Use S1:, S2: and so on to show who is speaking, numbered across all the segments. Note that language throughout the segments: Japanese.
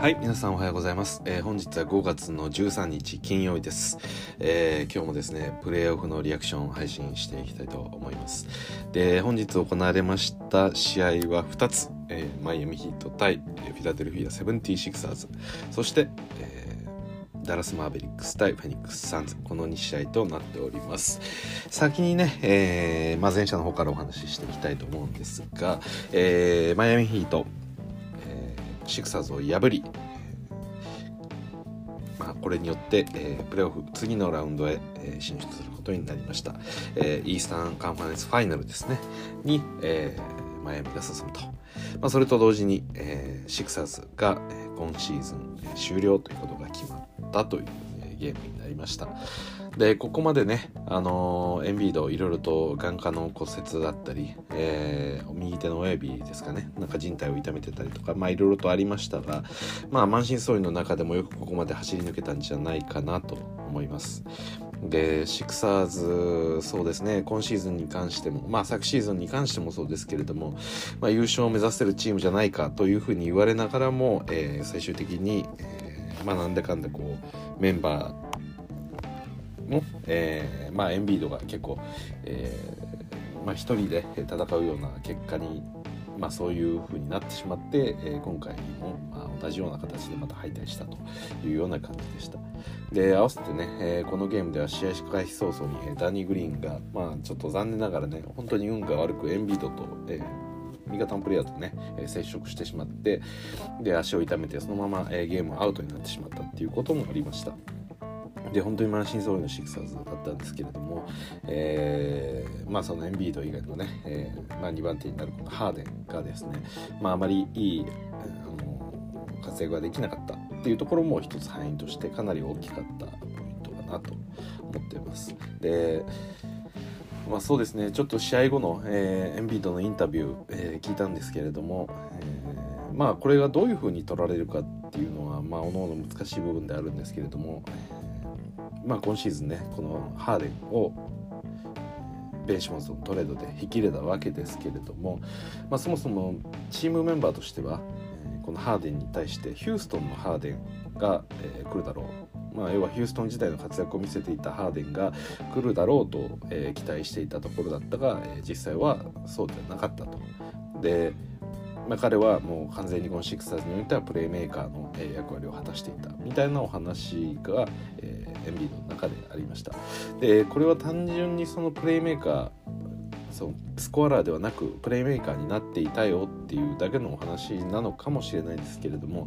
S1: はい、皆さんおはようございます。えー本日は5月の13日金曜日です、えー今日もですね、プレーオフのリアクションを配信していきたいと思います。で、本日行われました試合は2つ、えーマイアミヒート対フィラデルフィア 76ers、そして、えダラスマーベリックス対フェニックスサンズ。この2試合となっております。先にね、えーまあ、前者の方からお話ししていきたいと思うんですが、えーマイアミヒート、シクサーズを破り、まあ、これによって、えープレーオフ次のラウンドへ、えー進出することになりました、えーイースタンカンファレンスファイナルですね。に、えーマイアミが進むと、まあ、それと同時に、えーシクサーズが、えー今シーズン、え終了ということが決まったという、えーゲームになりました。でここまでね、あのーエンビードいろいろと眼下の骨折だったり、えー右手の親指ですかね。なんか靭帯を痛めてたりとかまあいろいろとありましたがまあ満身創痍の中でもよくここまで走り抜けたんじゃないかなと思います。でシクサーズそうですね。今シーズンに関してもまあ昨シーズンに関してもそうですけれども、まあ、優勝を目指せるチームじゃないかというふうに言われながらも、えー最終的に、えーまあなんだかんだこうメンバーの、えーまあ、エンビードが結構、えーまあ、一人で戦うような結果に、まあ、そういう風になってしまって、え今回も、まあ、同じような形でまた敗退したというような感じでした。で合わせてね、えこのゲームでは試合開始早々に、えダニー・グリーンが、まあ、ちょっと残念ながらね本当に運が悪くエンビードと、え味方のプレイヤーとね、え接触してしまってで足を痛めてそのまま、えーゲームアウトになってしまったっていうこともありました。で本当に満身創痍のシクサーズだったんですけれども、えーまあそのエンビード以外のね、えーまあ、2番手になるこのハーデンがですね、まあ、あまりいいあの活躍ができなかったっていうところも一つ敗因としてかなり大きかったポイントかなと思っています。でまあ、そうですねちょっと試合後の、えーエンビードのインタビュー、えー聞いたんですけれども、えーまあこれがどういうふうに取られるかっていうのはまあ各々難しい部分であるんですけれども、まあ、今シーズンねこのハーデンをベンシモンズのトレードで引き入れたわけですけれども、まあ、そもそもチームメンバーとしては、えこのハーデンに対してヒューストンのハーデンが、え来るだろう、まあ、要はヒューストン時代の活躍を見せていたハーデンが来るだろうと、え期待していたところだったが、え実際はそうではなかったと。でまあ、彼はもう完全にこのシクサーズにおいてはプレーメーカーの役割を果たしていたみたいなお話が、えーエンビーの中でありました。でこれは単純にそのプレーメーカーそうスコアラーではなくプレーメーカーになっていたよっていうだけのお話なのかもしれないですけれども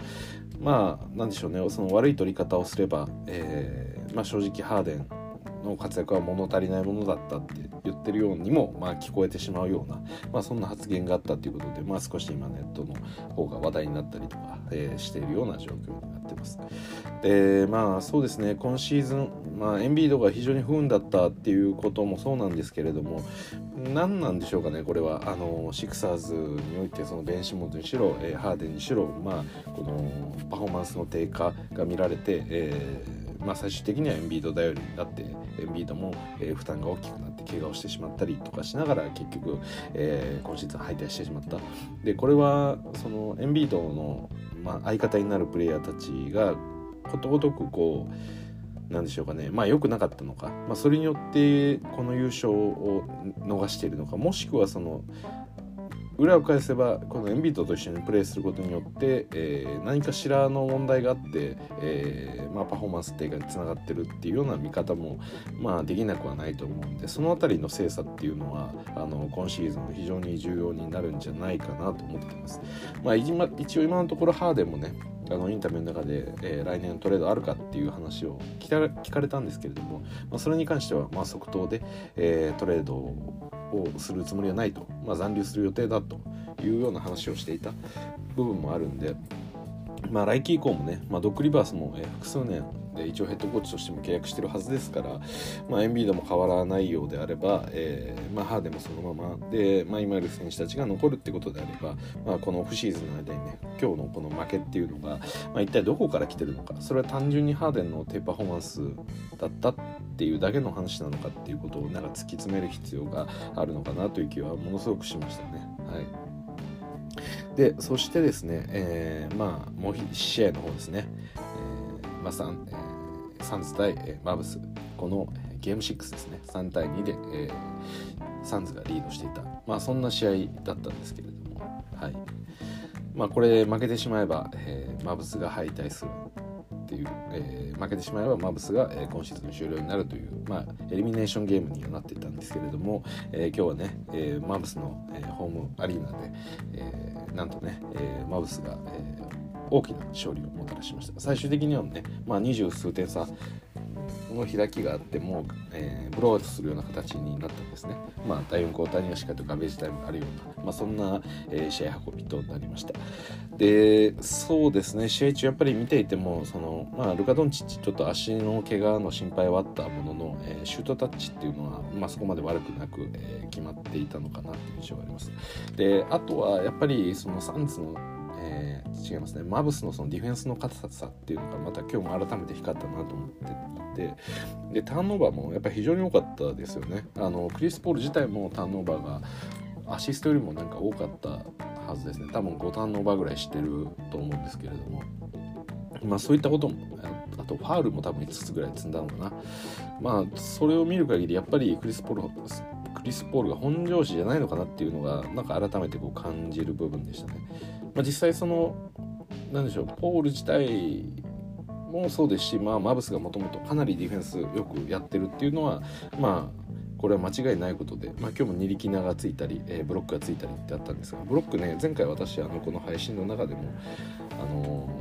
S1: まあなんでしょうね。その悪い取り方をすれば、えーまあ、正直ハーデンの活躍は物足りないものだったって言ってるようにも、まあ、聞こえてしまうような、まあ、そんな発言があったということで、まあ、少し今ネットの方が話題になったりとか、えーしているような状況になってます。でまあそうですね今シーズン、まあ、エンビードが非常に不運だったっていうこともそうなんですけれども何なんでしょうかねこれはあのシクサーズにおいてそのベン・シモンズにしろ、えーハーデンにしろ、まあ、このパフォーマンスの低下が見られて、えーまあ、最終的にはエンビード頼りになってエンビードも、えー負担が大きくなって怪我をしてしまったりとかしながら結局、えー今シーズン敗退してしまった。でこれはそのエンビードの、まあ、相方になるプレイヤーたちがことごとくこうなんでしょうかね。まあ良くなかったのか、まあ、それによってこの優勝を逃しているのか。もしくはその裏を返せばこのエンビートと一緒にプレーすることによって、えー何かしらの問題があって、えーまあ、パフォーマンス低下につながってるっていうような見方も、まあ、できなくはないと思うんでその辺りの精査っていうのはあの今シーズン非常に重要になるんじゃないかなと思ってます。まあ、一応今のところハーデンもねあのインタビューの中で、えー来年トレードあるかっていう話を聞かれ聞かれたんですけれども、まあ、それに関してはまあ即答で、えートレードををするつもりはないと、まあ、残留する予定だというような話をしていた部分もあるんで、まあ、来季以降もね、まあ、ドッグリバースも、えー複数年で一応ヘッドコーチとしても契約してるはずですから、まあ、エンビードも変わらないようであれば、えーまあ、ハーデンもそのままで、まあ、今いる選手たちが残るってことであれば、まあ、このオフシーズンの間にね今日のこの負けっていうのが、まあ、一体どこから来てるのかそれは単純にハーデンの低パフォーマンスだったっていうだけの話なのかっていうことをなんか突き詰める必要があるのかなという気はものすごくしましたね。はいでそしてですね、えー、まあもう1試合の方ですね、えーまあサンえ、サンズ対、えー、マブス。このゲーム6ですね。3対2で、えー、サンズがリードしていた、まあ、そんな試合だったんですけれども、はい。まあ、これ負けてしまえば、えー、マブスが敗退するっていう、えー、負けてしまえばマブスが、えー、今シーズン終了になるという、まあ、エリミネーションゲームにはなっていたんですけれども、えー、今日はね、えー、マブスの、えー、ホームアリーナで、えー、なんとね、えー、マウスが、えー、大きな勝利をもたらしました。最終的にはね、まあ、二十数点差の開きがあっても、えー、ブローアウトするような形になったんですね。まあ、第4クォーターにはしっかりとガベージタイムあるような、まあ、そんな、えー、試合運びとなりました。で、そうですね、試合中やっぱり見ていても、そのまあ、ルカ・ドンチッチ、ちょっと足の怪我の心配はあったものの、えー、シュートタッチっていうのは、まあ、そこまで悪くなく、え、決まっていたのかなという印象があります。で、あとはやっぱりそのサンズのえー、違いますね。マブスのそのディフェンスの硬さっていうのがまた今日も改めて光ったなと思っていてでターンオーバーもやっぱり非常に多かったですよね。あのクリス・ポール自体もターンオーバーがアシストよりもなんか多かったはずですね。多分5ターンオーバーぐらいしてると思うんですけれども。まあそういったこともあとファウルも多分5つぐらい積んだのかな。まあそれを見る限りやっぱりクリス・ポールクリス・ポールが本調子じゃないのかなっていうのがなんか改めてこう感じる部分でしたね。まあ、実際その何でしょうポール自体もそうですし、まあ、マブスがもともとかなりディフェンスよくやってるっていうのはまあこれは間違いないことで、まあ、今日も二力名がついたり、えー、ブロックがついたりってあったんですがブロックね前回私あのこの配信の中でもあのー、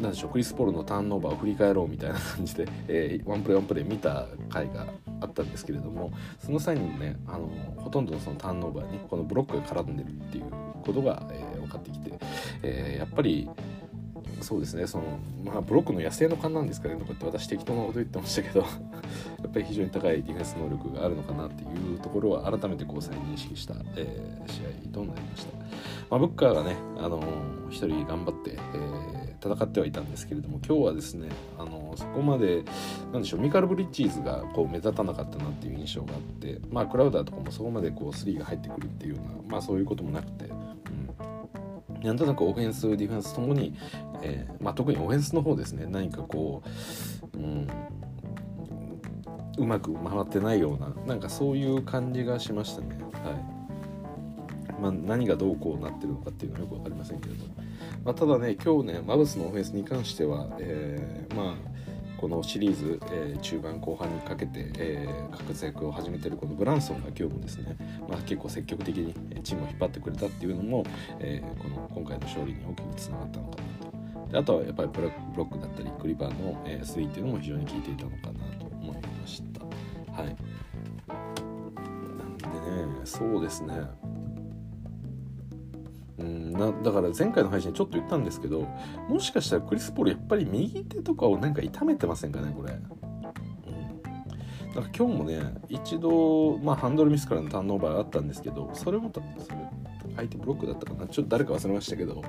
S1: なんでしょうクリス・ポールのターンオーバーを振り返ろうみたいな感じで、えー、ワンプレーワンプレー見た回があったんですけれどもその際にねあのほとんどのそのターンオーバーにこのブロックが絡んでるっていうことが、えー、分かってきて、えー、やっぱりそうですねその、まあ、ブロックの野生の勘なんですかねとかって私適当なこと言ってましたけど やっぱり非常に高いディフェンス能力があるのかなっていうところは改めてこう再認識した、えー、試合となりました。まあ、ブッカーがね、あのー、一人頑張って、えー、戦ってはいたんですけれども今日はですね、あのー、そこまでなんでしょうミカル・ブリッジーズがこう目立たなかったなっていう印象があってまあクラウダーとかもそこまでこう3が入ってくるっていうようなまあそういうこともなくてうんなんとなくオフェンスディフェンスともに、えー、まあ、特にオフェンスの方ですね。何かこう、うん、うまく回ってないようななんかそういう感じがしましたね。はい。まあ、何がどうこうなってるのかっていうのはよく分かりませんけれど。も、まあ、ただね今日ねマブスのオフェンスに関しては、えー、まあこのシリーズ、えー、中盤後半にかけて、えー、活躍を始めているこのブランソンが今日もですね、まあ、結構積極的にチームを引っ張ってくれたっていうのも、えー、この今回の勝利に大きくつながったのかなと。であとはやっぱりブロックだったりクリバーの、えー、スリーっていうのも非常に効いていたのかなと思いました。はい。なんでねそうですね。なだから前回の配信ちょっと言ったんですけどもしかしたらクリス・ポールやっぱり右手とかをなんか痛めてませんかねこれ。なんか今日もね一度、まあ、ハンドルミスからのターンオーバーがあったんですけどそれもそれ相手ブロックだったかな。ちょっと誰か忘れましたけど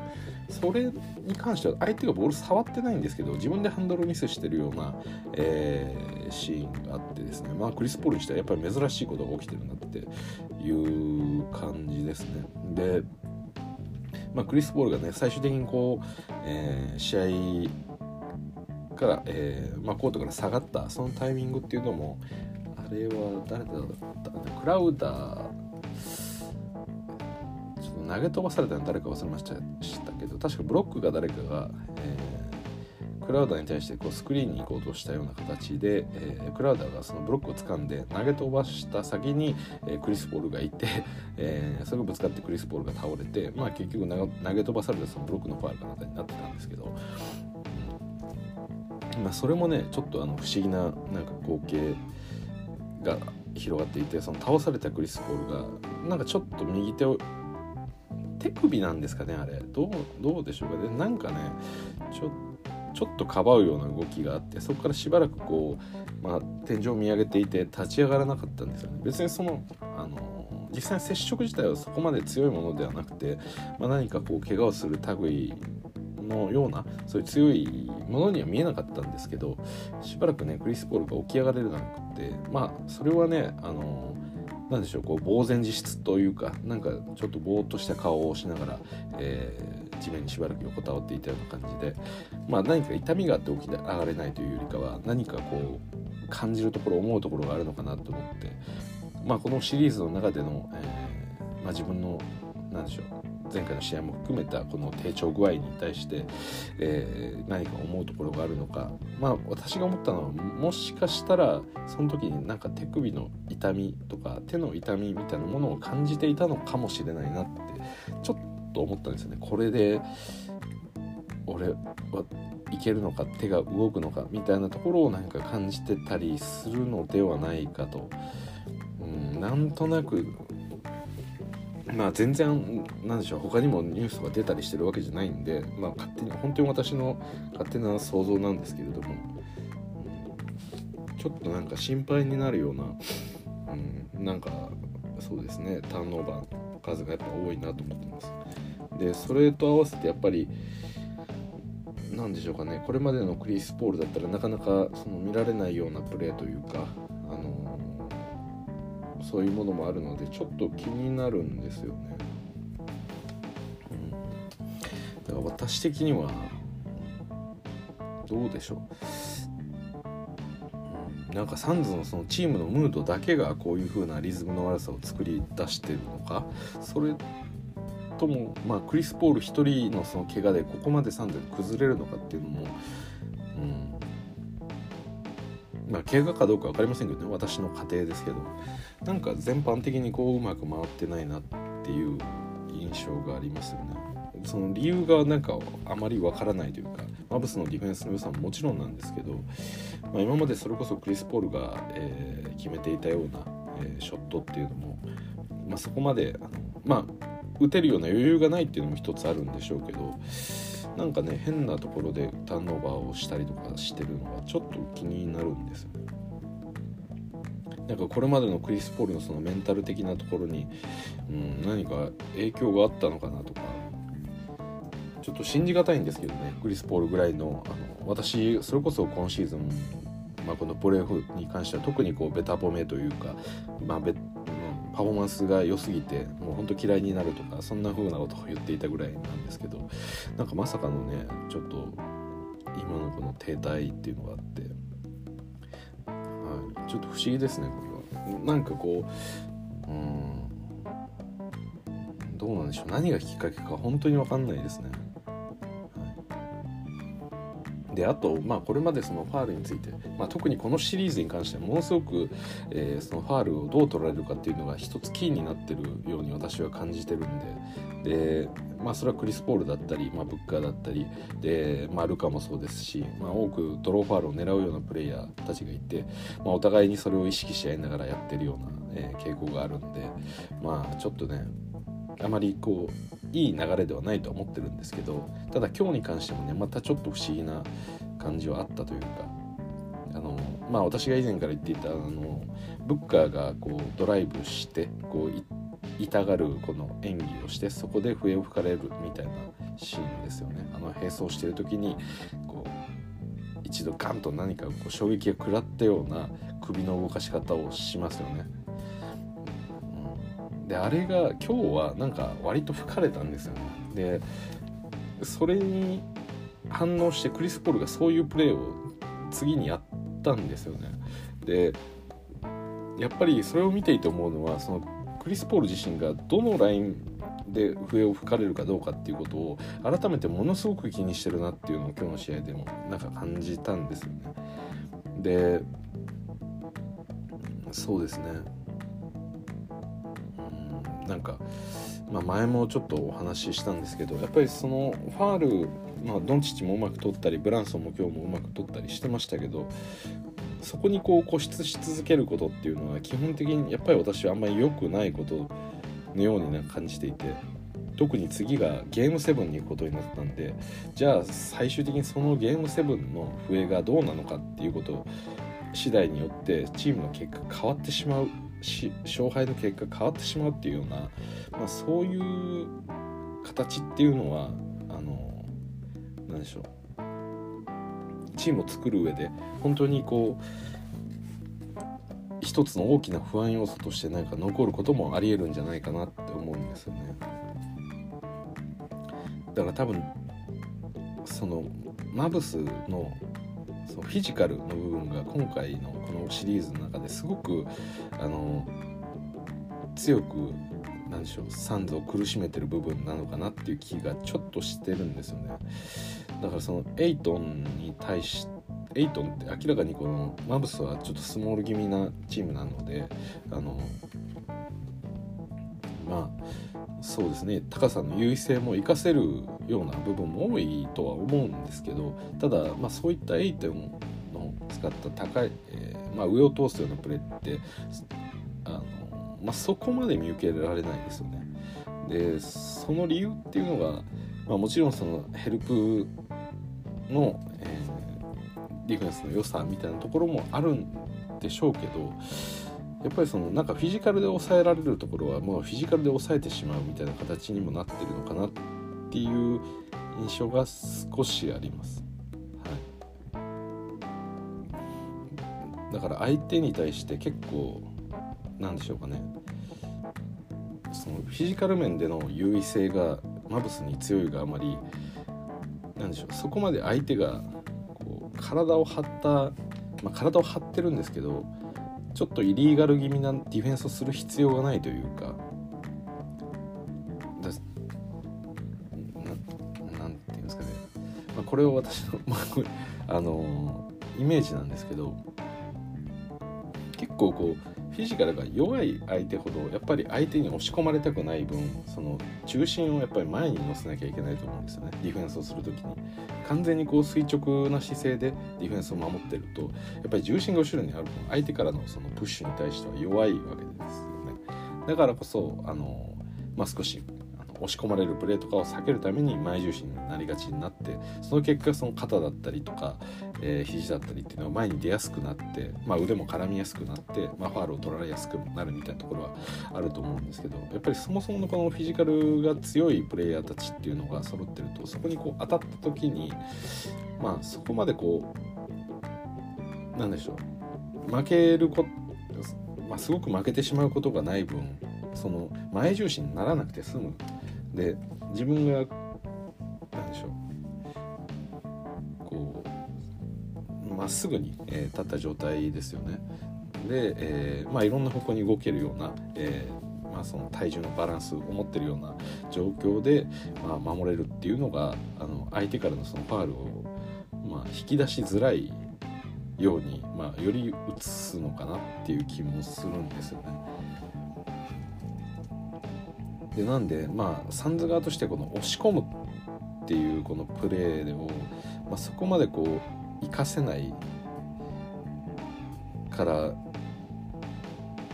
S1: それに関しては相手がボール触ってないんですけど自分でハンドルミスしてるような、えー、シーンがあってですね。まあクリス・ポールにしてはやっぱり珍しいことが起きてるなっていう感じですね。でまあ、クリス・ボールがね最終的にこう、えー、試合から、えーまあ、コートから下がったそのタイミングっていうのもあれは誰だったかなクラウダーちょっと投げ飛ばされたの誰か忘れましたけど確かブロックが誰かが、えクラウダーに対してこうスクリーンに行こうとしたような形で、えー、クラウダーがそのブロックを掴んで投げ飛ばした先に、えー、クリス・ポールがいて、えー、それがぶつかってクリス・ポールが倒れて、まあ、結局投げ飛ばされたそのブロックのファールかなんかになってたんですけど、まあ、それもねちょっとあの不思議ななんか光景が広がっていてその倒されたクリス・ポールがなんかちょっと右手を手首なんですかねあれ。どうどうでしょうか。でなんかねちょっちょっとかばうような動きがあってそこからしばらくこう、まあ、天井を見上げていて立ち上がらなかったんですよね。別にそのあの実際接触自体はそこまで強いものではなくて、まあ、何かこう怪我をする類のようなそういう強いものには見えなかったんですけどしばらくねクリス・ポールが起き上がれるなくてまあそれはねあの何でしょうこう呆然自失というかなんかちょっとぼーっとした顔をしながら、えー、地面にしばらく横たわっていたような感じで、まあ、何か痛みがあって起き上がれないというよりかは何かこう感じるところ思うところがあるのかなと思って、まあ、このシリーズの中での、えーまあ、自分の何でしょう前回の試合も含めたこの低調具合に対して、えー、何か思うところがあるのかまあ私が思ったのはもしかしたらその時になんか手首の痛みとか手の痛みみたいなものを感じていたのかもしれないなってちょっと思ったんですよね。これで俺はいけるのか手が動くのかみたいなところをなんか感じてたりするのではないかと、うん、なんとなくまあ全然なんでしょう他にもニュースが出たりしてるわけじゃないんで、まあ、勝手に本当に私の勝手な想像なんですけれども、ちょっとなんか心配になるような、うん、なんかそうですねターンオーバーの数がやっぱ多いなと思ってます。でそれと合わせてやっぱり何でしょうかねこれまでのクリス・ポールだったらなかなかその見られないようなプレーというかそういうものもあるのでちょっと気になるんですよね。うん、だから私的にはどうでしょう、うん、なんかサンズのそのチームのムードだけがこういう風なリズムの悪さを作り出してるのか。それとも、まあ、クリス・ポール1人のその怪我でここまでサンズが崩れるのかっていうのも、まあ、怪我かどうか分かりませんけどね私の家庭ですけどなんか全般的にこううまく回ってないなっていう印象がありますよね。その理由がなんかあまりわからないというかマブスのディフェンスの良さももちろんなんですけど、まあ、今までそれこそクリス・ポールが、えー、決めていたような、えー、ショットっていうのも、まあ、そこまであのまあ打てるような余裕がないっていうのも一つあるんでしょうけどなんかね変なところでターンオーバーをしたりとかしてるのがちょっと気になるんですよね。なんかこれまでのクリス・ポールのそのメンタル的なところに、うん、何か影響があったのかなとかちょっと信じがたいんですけどねクリス・ポールぐらいのあの私それこそ今シーズン、まあ、このプレーオフに関しては特にこうベタ褒めというか、まあ、ベパフォーマンスが良すぎてもうほんと嫌いになるとかそんな風なことを言っていたぐらいなんですけどなんかまさかのねちょっと今のこの停滞っていうのがあってはい。ちょっと不思議ですねこれは。なんかこううんどうなんでしょう。何がきっかけか本当に分かんないですね、であとまあこれまでそのファールについて、まあ、特にこのシリーズに関してはものすごく、えー、そのファールをどう取られるかっていうのが一つキーになってるように私は感じてるんででまあ、それはクリス・ポールだったり、まあ、ブッカーだったりで、まあ、ルカもそうですし、まあ、多くドローファールを狙うようなプレイヤーたちがいて、まあ、お互いにそれを意識し合いながらやってるような、えー、傾向があるんでまあちょっとねあまりこういい流れではないと思ってるんですけどただ今日に関してもねまたちょっと不思議な感じはあったというかあのまあ私が以前から言っていたあのブッカーがこうドライブしてこう痛がるこの演技をしてそこで笛を吹かれるみたいなシーンですよねあの並走してる時にこう一度ガンと何かこう衝撃が食らったような首の動かし方をしますよね。であれが今日はなんか割と吹かれたんですよね。でそれに反応してクリス・ポールがそういうプレーを次にやったんですよね。でやっぱりそれを見ていて思うのはそのクリス・ポール自身がどのラインで笛を吹かれるかどうかっていうことを改めてものすごく気にしてるなっていうのを今日の試合でもなんか感じたんですよね。でそうですねなんか、まあ、前もちょっとお話ししたんですけどやっぱりそのファールまあ、ドンチッチもうまく取ったりブランソンも今日もうまく取ったりしてましたけどそこにこう固執し続けることっていうのは基本的にやっぱり私はあんまり良くないことのように、ね、感じていて特に次がゲーム7に行くことになったんでじゃあ最終的にそのゲーム7の笛がどうなのかっていうこと次第によってチームの結果変わってしまう勝敗の結果変わってしまうっていうような、まあ、そういう形っていうのはあの何でしょうチームを作る上で本当にこう一つの大きな不安要素としてなんか残ることもありえるんじゃないかなって思うんですよね。だから多分そのマブスのそのフィジカルの部分が今回のこのシリーズの中ですごくあの強くなんでしょうサンズを苦しめてる部分なのかなっていう気がちょっとしてるんですよね。だからそのエイトンに対してエイトンって明らかにこのマブスはちょっとスモール気味なチームなのであのまあそうですね高さの優位性も活かせるような部分も多いとは思うんですけどただ、まあ、そういったエイトンの使った高い、えー、まあ、上を通すようなプレーってあの、まあ、そこまで見受けられないですよね。でその理由っていうのが、まあ、もちろんそのヘルプの、えー、ディフェンスの良さみたいなところもあるんでしょうけどやっぱりそのなんかフィジカルで抑えられるところはもうフィジカルで抑えてしまうみたいな形にもなってるのかなっていう印象が少しあります。はい、だから相手に対して結構なんでしょうかね。そのフィジカル面での優位性がマブスに強いがあまりなんでしょう。そこまで相手がこう体を張った、まあ、体を張ってるんですけどちょっとイリーガル気味なディフェンスをする必要がないというか何て言うんですかね、まあ、これを私の、まあ、あのイメージなんですけど結構こうフィジカルが弱い相手ほどやっぱり相手に押し込まれたくない分その中心をやっぱり前に乗せなきゃいけないと思うんですよね。ディフェンスをする時に。完全にこう垂直な姿勢でディフェンスを守ってるとやっぱり重心が後ろにある分相手からのそのプッシュに対しては弱いわけですよね。だからこそあの、まあ、少し押し込まれるプレーとかを避けるために前重心になりがちになってその結果その肩だったりとか、えー、肘だったりっていうのは前に出やすくなって、まあ、腕も絡みやすくなって、まあ、ファールを取られやすくなるみたいなところはあると思うんですけどやっぱりそもそものこのフィジカルが強いプレイヤーたちっていうのが揃ってるとそこにこう当たった時にまあそこまでこうなんでしょう負けることまあ、すごく負けてしまうことがない分その前重心にならなくて済む。で自分が何でしょうこうまっすぐに、えー、立った状態ですよね。で、えー、まあ、いろんな方向に動けるような、えー、まあ、その体重のバランスを持ってるような状況で、まあ、守れるっていうのがあの相手からのそのファールを、まあ、引き出しづらいように、まあ、より移すのかなっていう気もするんですよね。でなんでまあサンズ側としてこの押し込むっていうこのプレーを、まあ、そこまでこう活かせないから、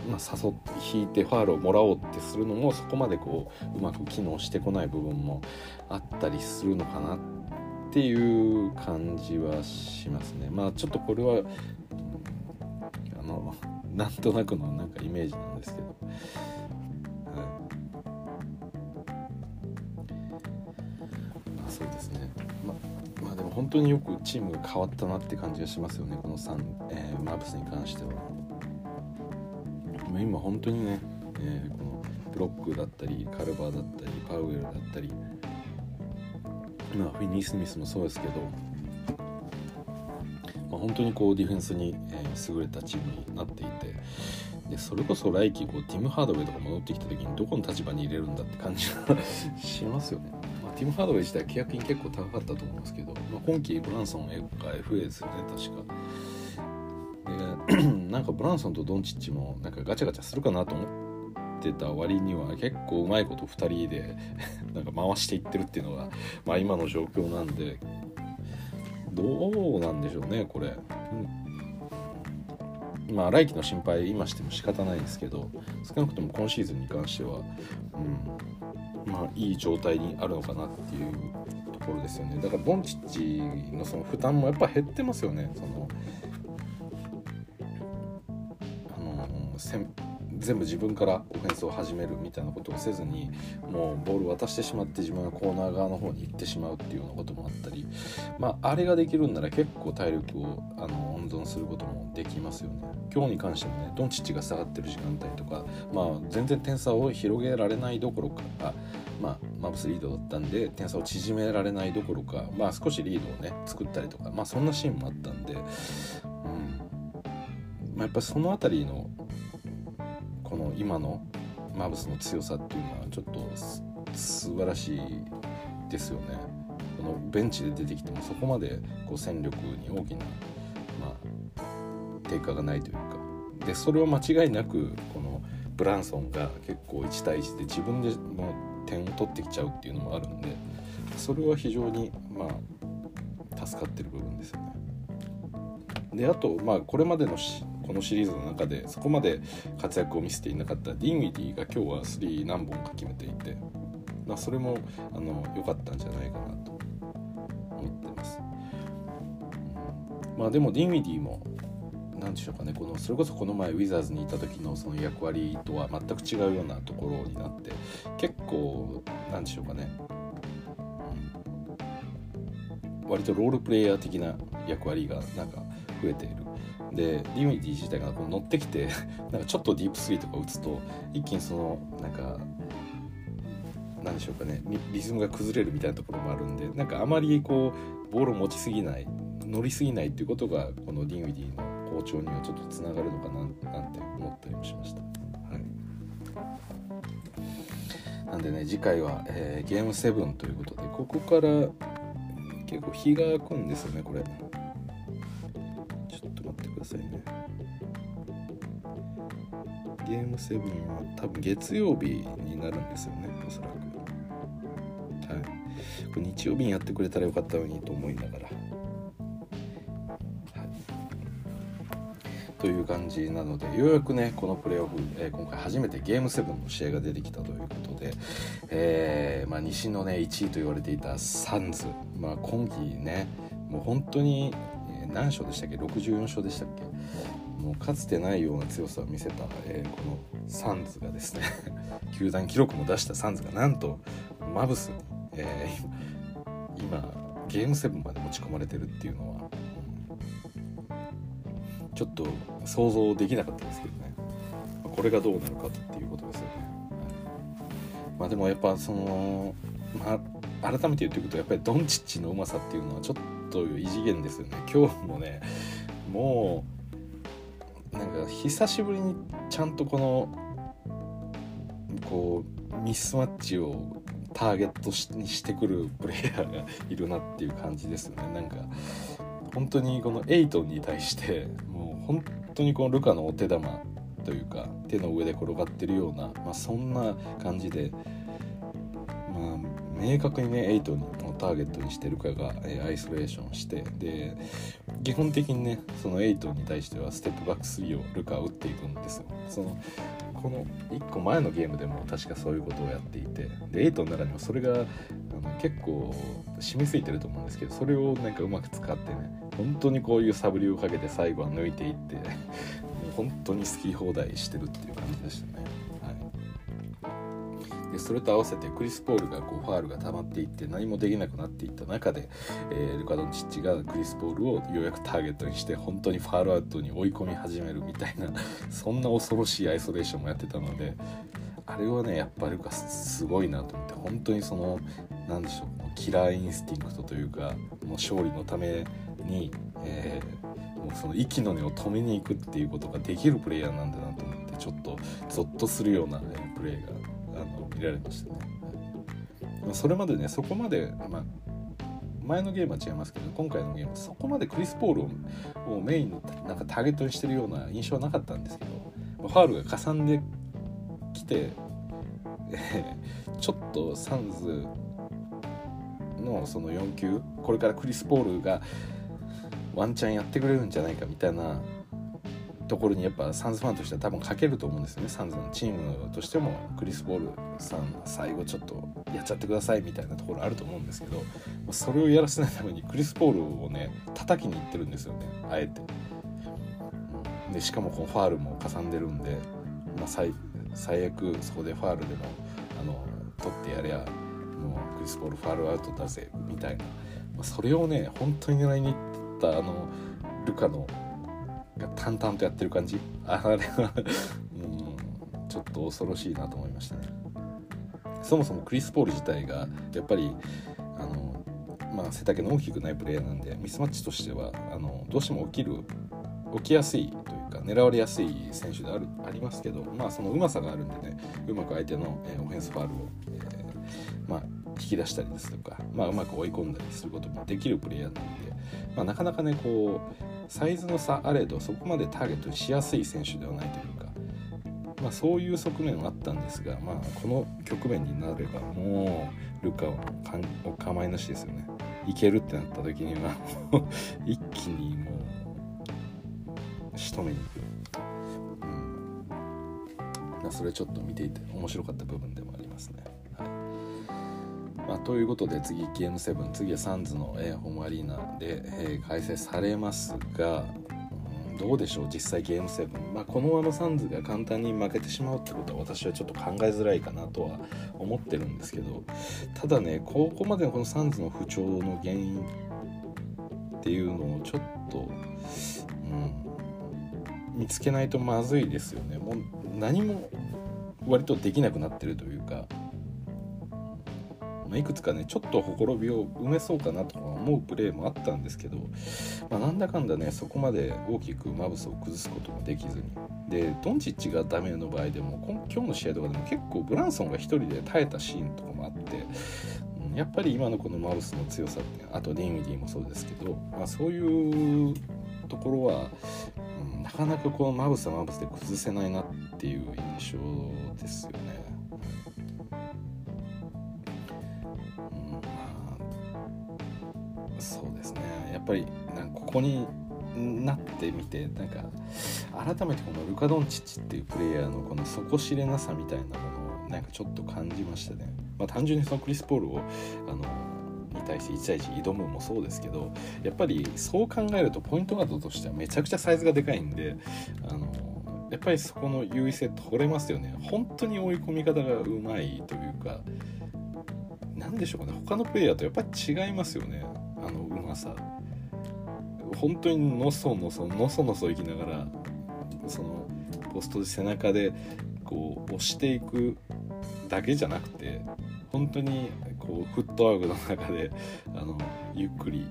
S1: まあ、誘って引いてファールをもらおうってするのもそこまでこううまく機能してこない部分もあったりするのかなっていう感じはしますね。まあちょっとこれはあのなんとなくのなんかイメージなんですけど。本当によくチームが変わったなって感じがしますよねこの3、えー、マーブスに関しては今本当にね、えー、このブロックだったりカルバーだったりパウエルだったりまあフィニー・スミスもそうですけどまあ、本当にこうディフェンスに、えー、優れたチームになっていてでそれこそ来季こうティム・ハードウェイとか戻ってきた時にどこの立場に入れるんだって感じが しますよね。ティム・ハードウェイ自体契約金結構高かったと思うんですけど、まあ、今季ブランソンが FA ですよね確か。で なんかブランソンとドンチッチもなんかガチャガチャするかなと思ってた割には結構うまいこと2人で なんか回していってるっていうのが、まあ、今の状況なんでどうなんでしょうねこれ、うん、まあ来季の心配今しても仕方ないですけど少なくとも今シーズンに関しては、うん、まあ、いい状態にあるのかなっていうところですよね。だからドンチッチのその負担もやっぱ減ってますよね。そのあの全部自分からオフェンスを始めるみたいなことをせずにもうボール渡してしまって自分がコーナー側の方に行ってしまうっていうようなこともあったり、まあ、あれができるんなら結構体力をあの温存することもできますよね。今日に関してもねドンチッチが下がってる時間帯とかまあ全然点差を広げられないどころかあまあ、マブスリードだったんで点差を縮められないどころか、まあ、少しリードをね作ったりとか、まあ、そんなシーンもあったんで、うん。まあ、やっぱその辺りのこの今のマブスの強さっていうのはちょっと素晴らしいですよね。このベンチで出てきてもそこまでこう戦力に大きな、まあ、低下がないというかでそれは間違いなくこのブランソンが結構1対1で自分でも点を取ってきちゃうっていうのもあるんでそれは非常にまあ助かってる部分ですよね。であとまあこれまでのこのシリーズの中でそこまで活躍を見せていなかったディンウィディが今日は3何本か決めていて、まあ、それもあの良かったんじゃないかなと思ってます。まあでもディンウィディも何でしょうかねこのそれこそこの前ウィザーズにいた時のその役割とは全く違うようなところになって結構何でしょうかね、うん、割とロールプレイヤー的な役割がなんか増えている。でディンウィディ自体がこう乗ってきて なんかちょっと deep three とか打つと一気にそのなんかなんでしょうかねリズムが崩れるみたいなところもあるんでなんかあまりこうボールを持ちすぎない乗りすぎないっていうことがこのディンウィディの好調にはちょっとつながるのかななんて思ったりもしました。はい、なんでね次回は、えー、ゲーム7ということでここから結構日が空くんですよねこれ。さいねゲーム7は多分月曜日になるんですよねおそらく。はい。これ日曜日にやってくれたらよかったのにと思いながら。という感じなのでようやくねこのプレーオフ、えー、今回初めてゲーム7の試合が出てきたということで、えーまあ、西のね1位と言われていたサンズ、まあ、今季ねもう本当に何勝でしたっけ？64勝でしたっけ？もうかつてないような強さを見せた、えー、このサンズがですね 球団記録も出したサンズがなんとマブス、えー、今ゲーム7まで持ち込まれてるっていうのは、うん、ちょっと想像できなかったですけどね。これがどうなるかっていうことですよね。まあでもやっぱその、まあ、改めて言っていくとやっぱりドンチッチのうまさっていうのはちょっと異次元ですよね。今日もねもうなんか久しぶりにちゃんとこのこうミスマッチをターゲットにしてくるプレイヤーがいるなっていう感じですよね。なんか本当にこのエイトンに対してもう本当にこのルカのお手玉というか手の上で転がってるような、まあ、そんな感じで、まあ、明確にねエイトのターゲットにしてるかが、えアイソレーションしてで基本的にねそのエイトに対してはステップバック3をルカは打っていくんですよそのこの1個前のゲームでも確かそういうことをやっていてでエイトの中にもそれがあの結構染みついてると思うんですけどそれをなんかうまく使ってね本当にこういうサブリをかけて最後は抜いていって もう本当に好き放題してるっていう感じでしたね。でそれと合わせてクリス・ポールがこうファールが溜まっていって何もできなくなっていった中で、えー、ルカ・ドンチッチがクリス・ポールをようやくターゲットにして本当にファールアウトに追い込み始めるみたいな そんな恐ろしいアイソレーションもやってたのであれはねやっぱルカすごいなと思って本当にその何でしょう killer instinct というかもう勝利のために、えー、もうその息の根を止めに行くっていうことができるプレイヤーなんだなと思ってちょっとゾッとするような、ね、プレーがあの見られましたね。ま、それまでねそこまで、まあ、前のゲームは違いますけど今回のゲームそこまでクリス・ポールをメインのなんかターゲットにしてるような印象はなかったんですけどファウルがかさんできて、え、ちょっとサンズのその4球これからクリス・ポールがワンチャンやってくれるんじゃないかみたいなところにやっぱサンズファンとしては多分書けると思うんですよねサンズのチームとしてもクリス・ボールさん最後ちょっとやっちゃってくださいみたいなところあると思うんですけどそれをやらせないためにクリス・ボールをね叩きにいってるんですよねあえて。でしかもこのファールもかさんでるんで、まあ、最悪そこでファールでもあの取ってやりゃもうクリス・ボールファールアウトだぜみたいな、まあ、それをね本当に狙いにいったあのルカのが淡々とやってる感じ？あれはうんちょっと恐ろしいなと思いましたね。そもそもクリス・ポール自体がやっぱりあのまあ背丈の大きくないプレイヤーなんでミスマッチとしてはあのどうしても起きる起きやすいというか狙われやすい選手であるありますけどまあそのうまさがあるんでねうまく相手の、えー、オフェンスファールを、えー、まあ引き出したりですとか、まあ、うまく追い込んだりすることもできるプレイヤーなので、まあ、なかなかねこうサイズの差あれどそこまでターゲットしやすい選手ではないというか、まあ、そういう側面はあったんですが、まあ、この局面になればもうルカはお構いなしですよね。いけるってなった時には一気にもう仕留めに行く、うん、それちょっと見ていて面白かった部分でもありますね。あ、ということで次ゲーム7次はサンズの、えー、ホームアリーナで、えー、開催されますが、うん、どうでしょう実際ゲーム7、まあ、このままサンズが簡単に負けてしまうってことは私はちょっと考えづらいかなとは思ってるんですけどただねここまでのこのサンズの不調の原因っていうのをちょっと、うん、見つけないとまずいですよね。もう何も割とできなくなってるというか。まいくつかねちょっとほころびを埋めそうかなとか思うプレーもあったんですけど、まあ、なんだかんだねそこまで大きくマブスを崩すこともできずにでドンチッチがダメの場合でも今日の試合とかでも結構ブランソンが1人で耐えたシーンとかもあって、うん、やっぱり今のこのマブスの強さってあとディンウィディもそうですけど、まあ、そういうところは、うん、なかなかこのマブスはマブスで崩せないなっていう印象ですよね。そうですね。やっぱりなんかここになってみてなんか改めてこのルカ・ドンチッチっていうプレイヤーのこの底知れなさみたいなものをなんかちょっと感じましたね。まあ、単純にそのクリス・ポールをあのに対して1対1挑むもそうですけどやっぱりそう考えるとポイントガードとしてはめちゃくちゃサイズがでかいんであのやっぱりそこの優位性取れますよね。本当に追い込み方がうまいというか何でしょうかね。他のプレイヤーとやっぱり違いますよね。あのうまさ本当にのそのそのそのそ行きながらそのポストで背中でこう押していくだけじゃなくて本当にこうフットワークの中であのゆっくり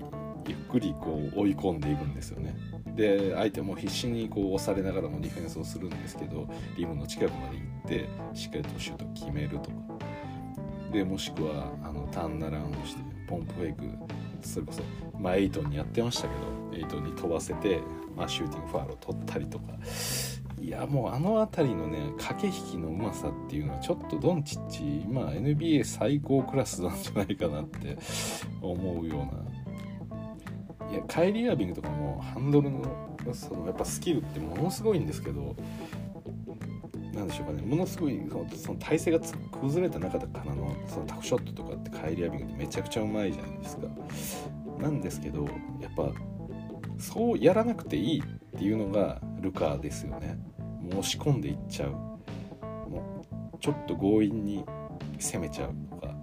S1: ゆっくりこう追い込んでいくんですよね。で相手も必死にこう押されながらもディフェンスをするんですけどリムの近くまで行ってしっかりとシュート決めるとかでもしくはあのターンナラウンドしてポンプフェイクそれこそ、まあ、エイトンにやってましたけどエイトンに飛ばせて、まあ、シューティングファールを取ったりとか。いやもうあの辺りのね駆け引きのうまさっていうのはちょっとドンチッチ今 NBA 最高クラスなんじゃないかなって思うような。いやカイリー・アービングとかもハンドルのそのやっぱスキルってものすごいんですけど何でしょうかねものすごいそのその体勢が崩れた中だからのそのタフショットとかってカイリー・アビングってめちゃくちゃうまいじゃないですか。なんですけどやっぱそうやらなくていいっていうのがルカーですよね。もう押し込んでいっちゃう。もうちょっと強引に攻めちゃうとか。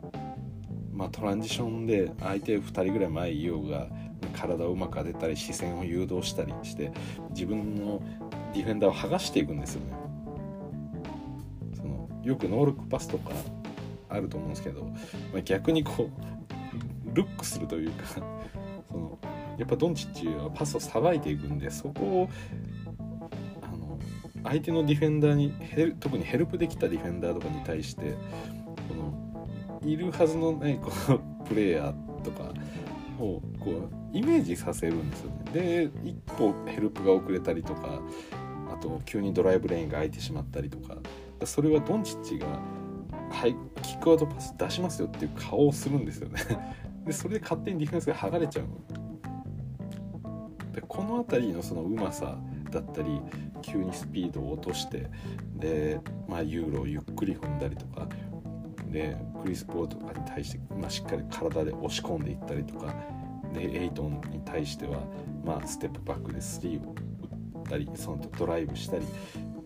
S1: まあトランジションで相手2人ぐらい前いようが体をうまく当てたり視線を誘導したりして自分のディフェンダーを剥がしていくんですよね。よくノールックパスとかあると思うんですけど、まあ、逆にこうルックするというかそのやっぱドンチッチはパスをさばいていくんでそこをあの相手のディフェンダーに特にヘルプできたディフェンダーとかに対してこのいるはずのないこのプレイヤーとかをこうイメージさせるんですよね。で一歩ヘルプが遅れたりとかあと急にドライブレーンが空いてしまったりとかそれはドンチッチがはいキックアウトパス出しますよっていう顔をするんですよね。でそれで勝手にディフェンスが剥がれちゃうでこの辺りのそのうまさだったり急にスピードを落としてで、まあ、ユーロをゆっくり踏んだりとかでクリス・ポーとかに対して、まあ、しっかり体で押し込んでいったりとかでエイトンに対しては、まあ、ステップバックでスリーを打ったりそのドライブしたり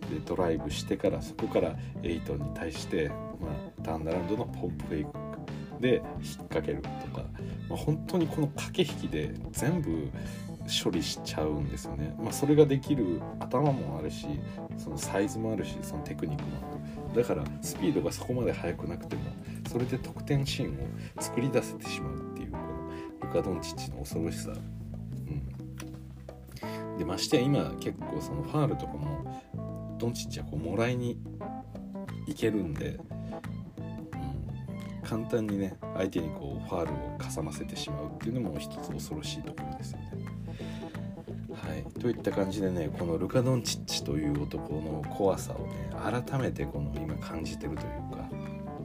S1: でドライブしてからそこからエイトに対して、まあ、ターンランドのポンプフェイクで引っ掛けるとか、まあ、本当にこの駆け引きで全部処理しちゃうんですよね。まあ、それができる頭もあるしそのサイズもあるしそのテクニックもあるだからスピードがそこまで速くなくてもそれで得点シーンを作り出せてしまうっていうこのルカ・ドンチッチの恐ろしさ。うん、でましてや今結構そのファールとかもドンチッチはこうもらいにいけるんで、うん、簡単にね相手にこうファールをかさませてしまうっていうのも一つ恐ろしいところですよね。はい、といった感じでねこのルカ・ドンチッチという男の怖さをね改めてこの今感じてるというか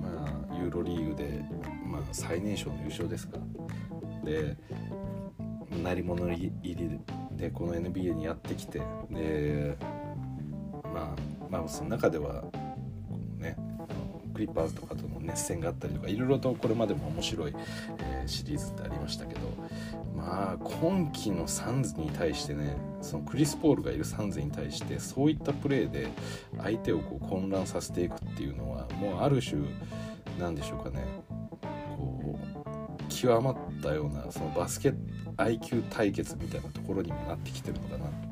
S1: まあユーロリーグで、まあ、最年少の優勝ですかで鳴り物入りでこの NBA にやってきてでまあその中ではねクリッパーズとかとの熱戦があったりとかいろいろとこれまでも面白い、えー、シリーズってありましたけどまあ今季のサンズに対してねそのクリス・ポールがいるサンズに対してそういったプレーで相手をこう混乱させていくっていうのはもうある種なんでしょうかねこう極まったようなそのバスケ IQ 対決みたいなところにもなってきてるのかな。っ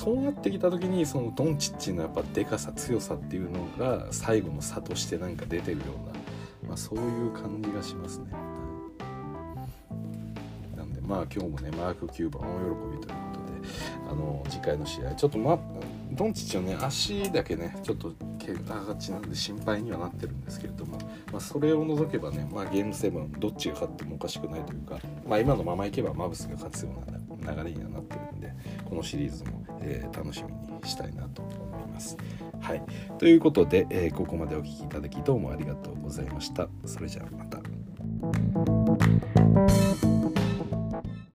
S1: そうなってきた時にそのドンチッチのやっぱでかさ強さっていうのが最後の差としてなんか出てるようなまあ、そういう感じがしますね。なんでまあ今日もねマーク9番大喜びということであの次回の試合ちょっとまあドンチッチのね足だけねちょっと怪我がちなんで心配にはなってるんですけれども、まあ、それを除けばね、まあ、ゲーム7どっちが勝ってもおかしくないというか、まあ、今のままいけばマブスが勝つような流れにはなってるんでこのシリーズも、えー、楽しみにしたいなと思います。はい、ということで、えー、ここまでお聴きいただきどうもありがとうございました。それじゃあまた。